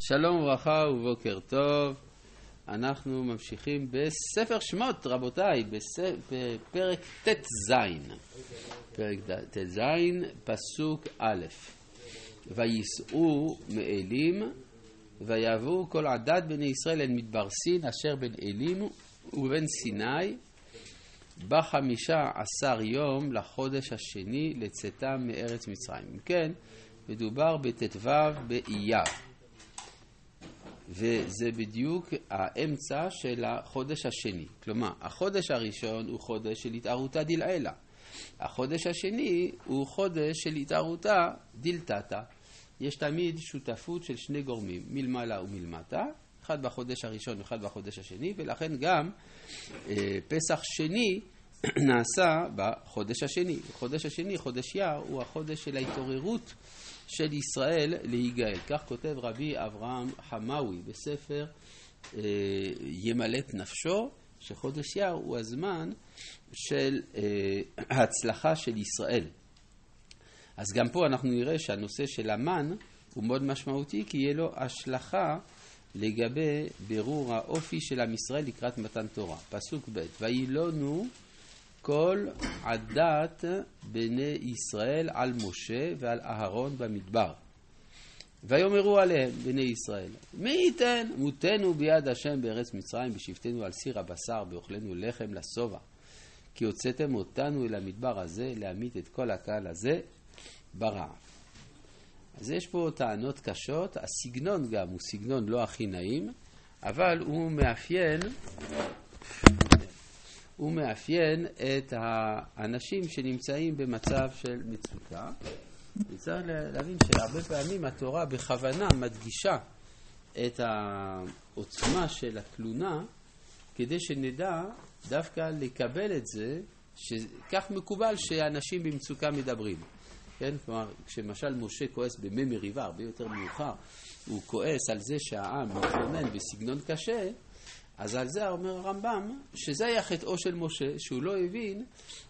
שלום וברכה ובוקר טוב. אנחנו ממשיכים בספר שמות, רבותיי, בפרק ט"ז. פרק ט"ז, פסוק א', וייסעו מאלים, ויבואו כל עדת בני ישראל אל מדבר סין, אשר בין אלים ובין סיני, בחמישה עשר יום לחודש השני לצאתם מארץ מצרים. אם כן, מדובר בט"ו באייר. וזה בדיוק האמצע של החודש השני. כלומר, החודש הראשון הוא חודש של התערותא דלעילא. החודש השני הוא חודש של התערותא דלתתא. יש תמיד שותפות של שני גורמים, מלמעלה ומלמטה, אחד בחודש הראשון ואחד בחודש השני, ולכן גם אה, פסח שני נעשה בחודש השני. החודש השני, חודש יר, הוא החודש של ההתעוררות של ישראל להיגאל. כך כותב רבי אברהם חמאווי בספר אה, ימלט נפשו, שחודש יר הוא הזמן של אה, ההצלחה של ישראל. אז גם פה אנחנו נראה שהנושא של המן הוא מאוד משמעותי, כי יהיה לו השלכה לגבי בירור האופי של עם ישראל לקראת מתן תורה. פסוק ב' וילונו כל עדת בני ישראל על משה ועל אהרון במדבר. ויאמרו עליהם בני ישראל, מי ייתן מותנו ביד השם בארץ מצרים בשבתנו על סיר הבשר באוכלנו לחם לשובע. כי הוצאתם אותנו אל המדבר הזה להמית את כל הקהל הזה ברעב. אז יש פה טענות קשות, הסגנון גם הוא סגנון לא הכי נעים, אבל הוא מאפיין הוא מאפיין את האנשים שנמצאים במצב של מצוקה. וצריך להבין שהרבה פעמים התורה בכוונה מדגישה את העוצמה של התלונה כדי שנדע דווקא לקבל את זה, שכך מקובל שאנשים במצוקה מדברים. כן? כלומר, כשמשל משה כועס במי מריבה, הרבה יותר מאוחר, הוא כועס על זה שהעם מתלונן בסגנון קשה, אז על זה אומר הרמב"ם, שזה היה חטאו של משה, שהוא לא הבין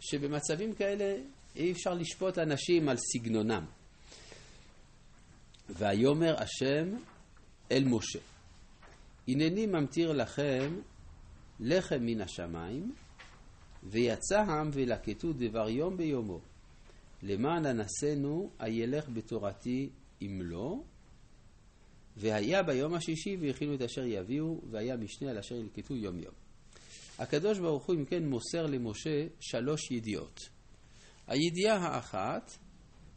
שבמצבים כאלה אי אפשר לשפוט אנשים על סגנונם. ויאמר השם אל משה, הנני ממטיר לכם לחם מן השמיים, ויצא העם ולקטו דבר יום ביומו. למען אנסינו הילך בתורתי אם לא, והיה ביום השישי והכינו את אשר יביאו, והיה משנה על אשר ילקטו יום יום. הקדוש ברוך הוא אם כן מוסר למשה שלוש ידיעות. הידיעה האחת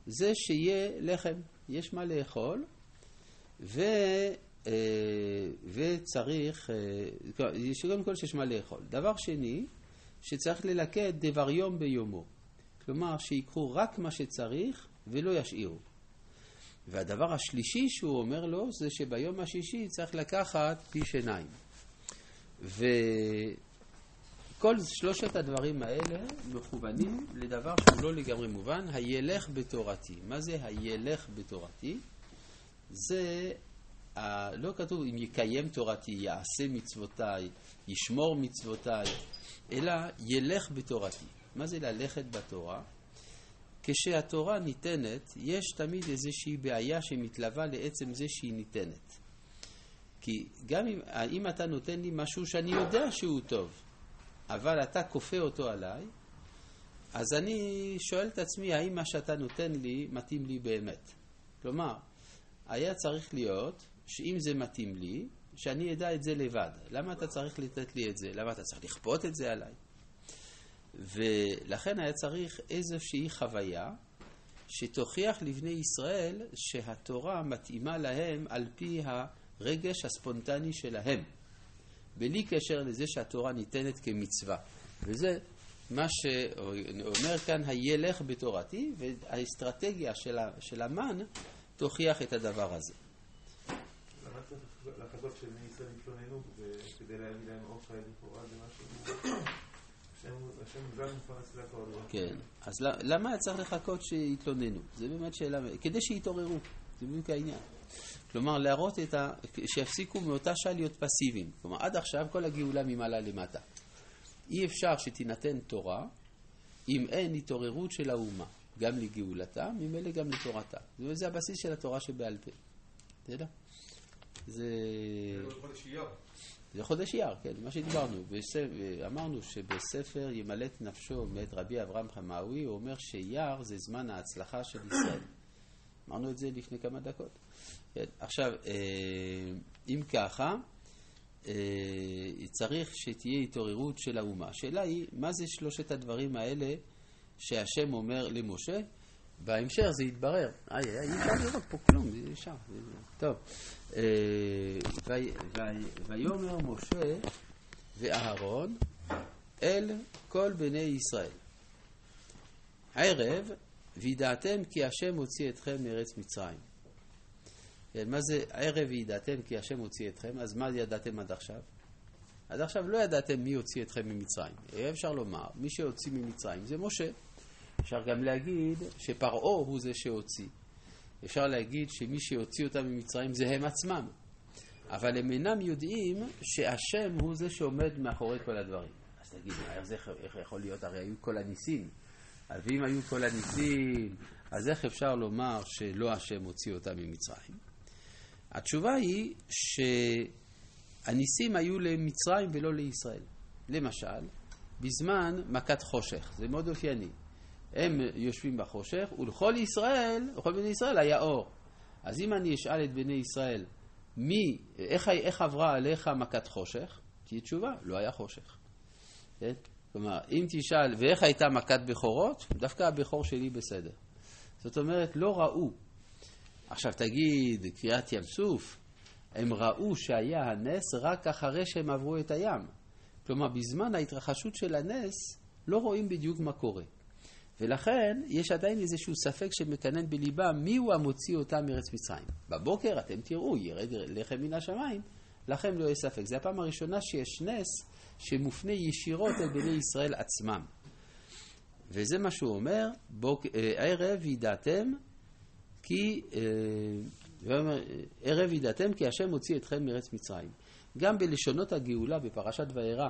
זה שיהיה לחם, יש מה לאכול, ו, אה, וצריך, אה, קודם כל שיש מה לאכול. דבר שני, שצריך ללקט דבר יום ביומו. כלומר, שיקחו רק מה שצריך ולא ישאירו. והדבר השלישי שהוא אומר לו זה שביום השישי צריך לקחת פי שיניים. וכל שלושת הדברים האלה מכוונים לדבר שהוא לא לגמרי מובן, הילך בתורתי. מה זה הילך בתורתי? זה, לא כתוב אם יקיים תורתי, יעשה מצוותיי, ישמור מצוותיי, אלא ילך בתורתי. מה זה ללכת בתורה? כשהתורה ניתנת, יש תמיד איזושהי בעיה שמתלווה לעצם זה שהיא ניתנת. כי גם אם, אם אתה נותן לי משהו שאני יודע שהוא טוב, אבל אתה כופה אותו עליי, אז אני שואל את עצמי, האם מה שאתה נותן לי מתאים לי באמת? כלומר, היה צריך להיות שאם זה מתאים לי, שאני אדע את זה לבד. למה אתה צריך לתת לי את זה? למה אתה צריך לכפות את זה עליי? ולכן היה צריך איזושהי חוויה שתוכיח לבני ישראל שהתורה מתאימה להם על פי הרגש הספונטני שלהם, בלי קשר לזה שהתורה ניתנת כמצווה. וזה מה שאומר כאן, הילך בתורתי, והאסטרטגיה של המן תוכיח את הדבר הזה. לחכות שבני ישראל יתלוננו כדי להביא להם אוכל לכאורה. כן, אז למה צריך לחכות שיתלוננו? זה באמת שאלה, כדי שיתעוררו, זה בדיוק העניין. כלומר, להראות את ה... שיפסיקו מאותה שעה להיות פסיביים. כלומר, עד עכשיו כל הגאולה ממעלה למטה. אי אפשר שתינתן תורה אם אין התעוררות של האומה, גם לגאולתה, ממילא גם לתורתה. זה הבסיס של התורה שבעל פה. בסדר? זה... זה חודש אייר, כן, מה שדיברנו. אמרנו שבספר ימלט נפשו מאת רבי אברהם חמאווי, הוא אומר שאייר זה זמן ההצלחה של ישראל. אמרנו את זה לפני כמה דקות. כן, עכשיו, אה, אם ככה, אה, צריך שתהיה התעוררות של האומה. השאלה היא, מה זה שלושת הדברים האלה שהשם אומר למשה? בהמשך זה יתברר. איי, אי אפשר לראות פה כלום, אי אפשר. טוב. אה, ויאמר משה ואהרון אל כל בני ישראל. ערב וידעתם כי השם הוציא אתכם מארץ מצרים. כן, מה זה ערב וידעתם כי השם הוציא אתכם? אז מה ידעתם עד עכשיו? עד עכשיו לא ידעתם מי הוציא אתכם ממצרים. אפשר לומר, מי שהוציא ממצרים זה משה. אפשר גם להגיד שפרעה הוא זה שהוציא. אפשר להגיד שמי שהוציא אותם ממצרים זה הם עצמם. אבל הם אינם יודעים שהשם הוא זה שעומד מאחורי כל הדברים. אז תגיד, איך זה איך יכול להיות? הרי היו כל הניסים. ואם היו כל הניסים, אז איך אפשר לומר שלא השם הוציא אותם ממצרים? התשובה היא שהניסים היו למצרים ולא לישראל. למשל, בזמן מכת חושך, זה מאוד אופייני. הם יושבים בחושך, ולכל ישראל, לכל בני ישראל היה אור. אז אם אני אשאל את בני ישראל, מי, איך, איך עברה עליך מכת חושך? תהיה תשובה, לא היה חושך. כן? כלומר, אם תשאל, ואיך הייתה מכת בכורות? דווקא הבכור שלי בסדר. זאת אומרת, לא ראו. עכשיו תגיד, קריאת ים סוף, הם ראו שהיה הנס רק אחרי שהם עברו את הים. כלומר, בזמן ההתרחשות של הנס, לא רואים בדיוק מה קורה. ולכן יש עדיין איזשהו ספק שמקנן בליבם מי הוא המוציא אותם מארץ מצרים. בבוקר אתם תראו, ירד לחם מן השמיים, לכם לא יהיה ספק. זו הפעם הראשונה שיש נס שמופנה ישירות אל בני ישראל עצמם. וזה מה שהוא אומר, בוק, אה, ערב ידעתם כי, אה, ערב ידעתם כי השם הוציא אתכם מארץ מצרים. גם בלשונות הגאולה בפרשת וירא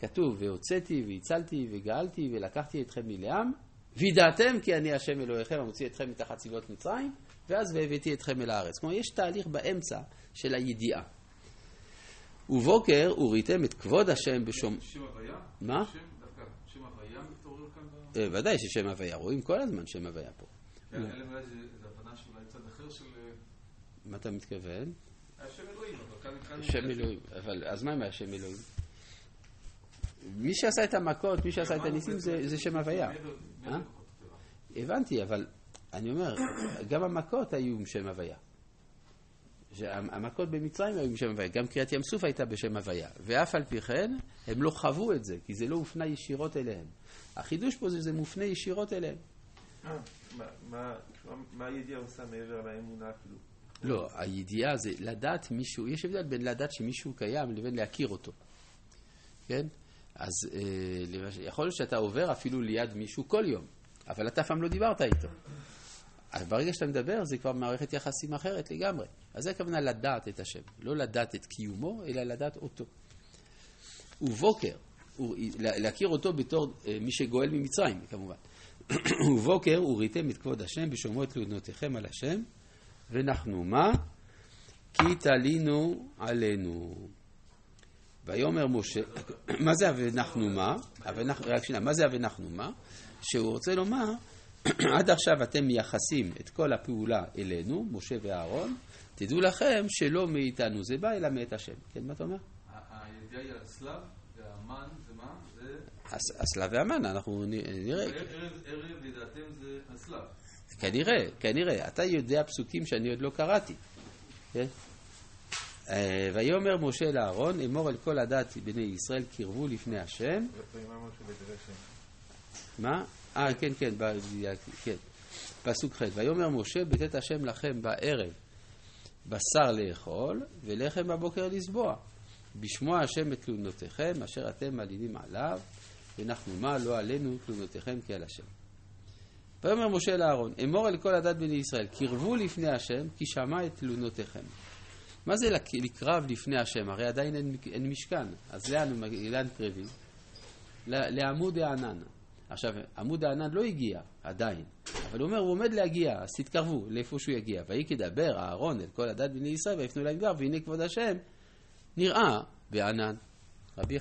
כתוב, והוצאתי והצלתי וגאלתי ולקחתי אתכם מלעם, וידעתם כי אני השם אלוהיכם המוציא אתכם מתחת צבאות מצרים, ואז והבאתי אתכם אל הארץ. כלומר, יש תהליך באמצע של הידיעה. ובוקר וראיתם את כבוד השם בשום... שם הוויה? מה? שם, דווקא שם הוויה מתעורר כאן? אה, ודאי ששם הוויה, רואים כל הזמן שם הוויה פה. כן, אלא אולי זו הבנה שאולי צד אחר של... אה, מה אתה מתכוון? השם אלוהים, אבל כאן... כאן- שם אלוהים. אבל, אז מה עם השם אלוהים? מי שעשה את המכות, מי שעשה את הניסים זה, זה שם הוויה. אה? הבנתי, אבל אני אומר, גם המכות היו עם שם הוויה. המכות במצרים היו עם שם הוויה, גם קריאת ים סוף הייתה בשם הוויה. ואף על פי כן, הם לא חוו את זה, כי זה לא הופנה ישירות אליהם. החידוש פה זה שזה מופנה ישירות אליהם. אה, מה הידיעה עושה מעבר לאמונה אפילו? לא, הידיעה זה לדעת מישהו, יש הבדל בין לדעת שמישהו קיים לבין להכיר אותו. כן? אז אה, יכול להיות שאתה עובר אפילו ליד מישהו כל יום, אבל אתה אף פעם לא דיברת איתו. אז ברגע שאתה מדבר זה כבר מערכת יחסים אחרת לגמרי. אז זה הכוונה לדעת את השם. לא לדעת את קיומו, אלא לדעת אותו. ובוקר, להכיר אותו בתור אה, מי שגואל ממצרים, כמובן. ובוקר וראיתם את כבוד השם בשומרו את תלונותיכם על השם, ונחנו מה? כי תלינו עלינו. ויאמר משה, מה זה ה"ונחנו מה"? רק שנייה, מה זה ה"ונחנו מה"? שהוא רוצה לומר, עד עכשיו אתם מייחסים את כל הפעולה אלינו, משה ואהרון, תדעו לכם שלא מאיתנו זה בא, אלא מאת השם. כן, מה אתה אומר? הידיעה היא על הצלב, והמן זה מה? זה... הסלב והמן, אנחנו נראה. ערב- ידעתם זה הצלב. כנראה, כנראה. אתה יודע פסוקים שאני עוד לא קראתי. כן? אה, ויאמר משה לאהרון, אמור אל כל הדת בני ישראל קרבו לפני השם. מה? אה, כן, כן, כן. פסוק ח' ויאמר משה בצאת השם לכם בערב בשר לאכול ולחם בבוקר לסבוע. בשמוע השם את תלונותיכם אשר אתם מלינים עליו ונחנו מה לא עלינו תלונותיכם כי על השם. ויאמר משה לאהרון אמור אל כל הדת בני ישראל קרבו לפני השם כי שמע את תלונותיכם. מה זה לק- לקרב לפני השם? הרי עדיין אין, אין משכן, אז לאן? לאן קרבים? לעמוד הענן. עכשיו, עמוד הענן לא הגיע עדיין, אבל הוא אומר, הוא עומד להגיע, אז תתקרבו לאיפה שהוא יגיע. ויהי כדבר אהרון אל כל הדת בני ישראל ויפנו אליהם גר, והנה כבוד השם נראה בענן.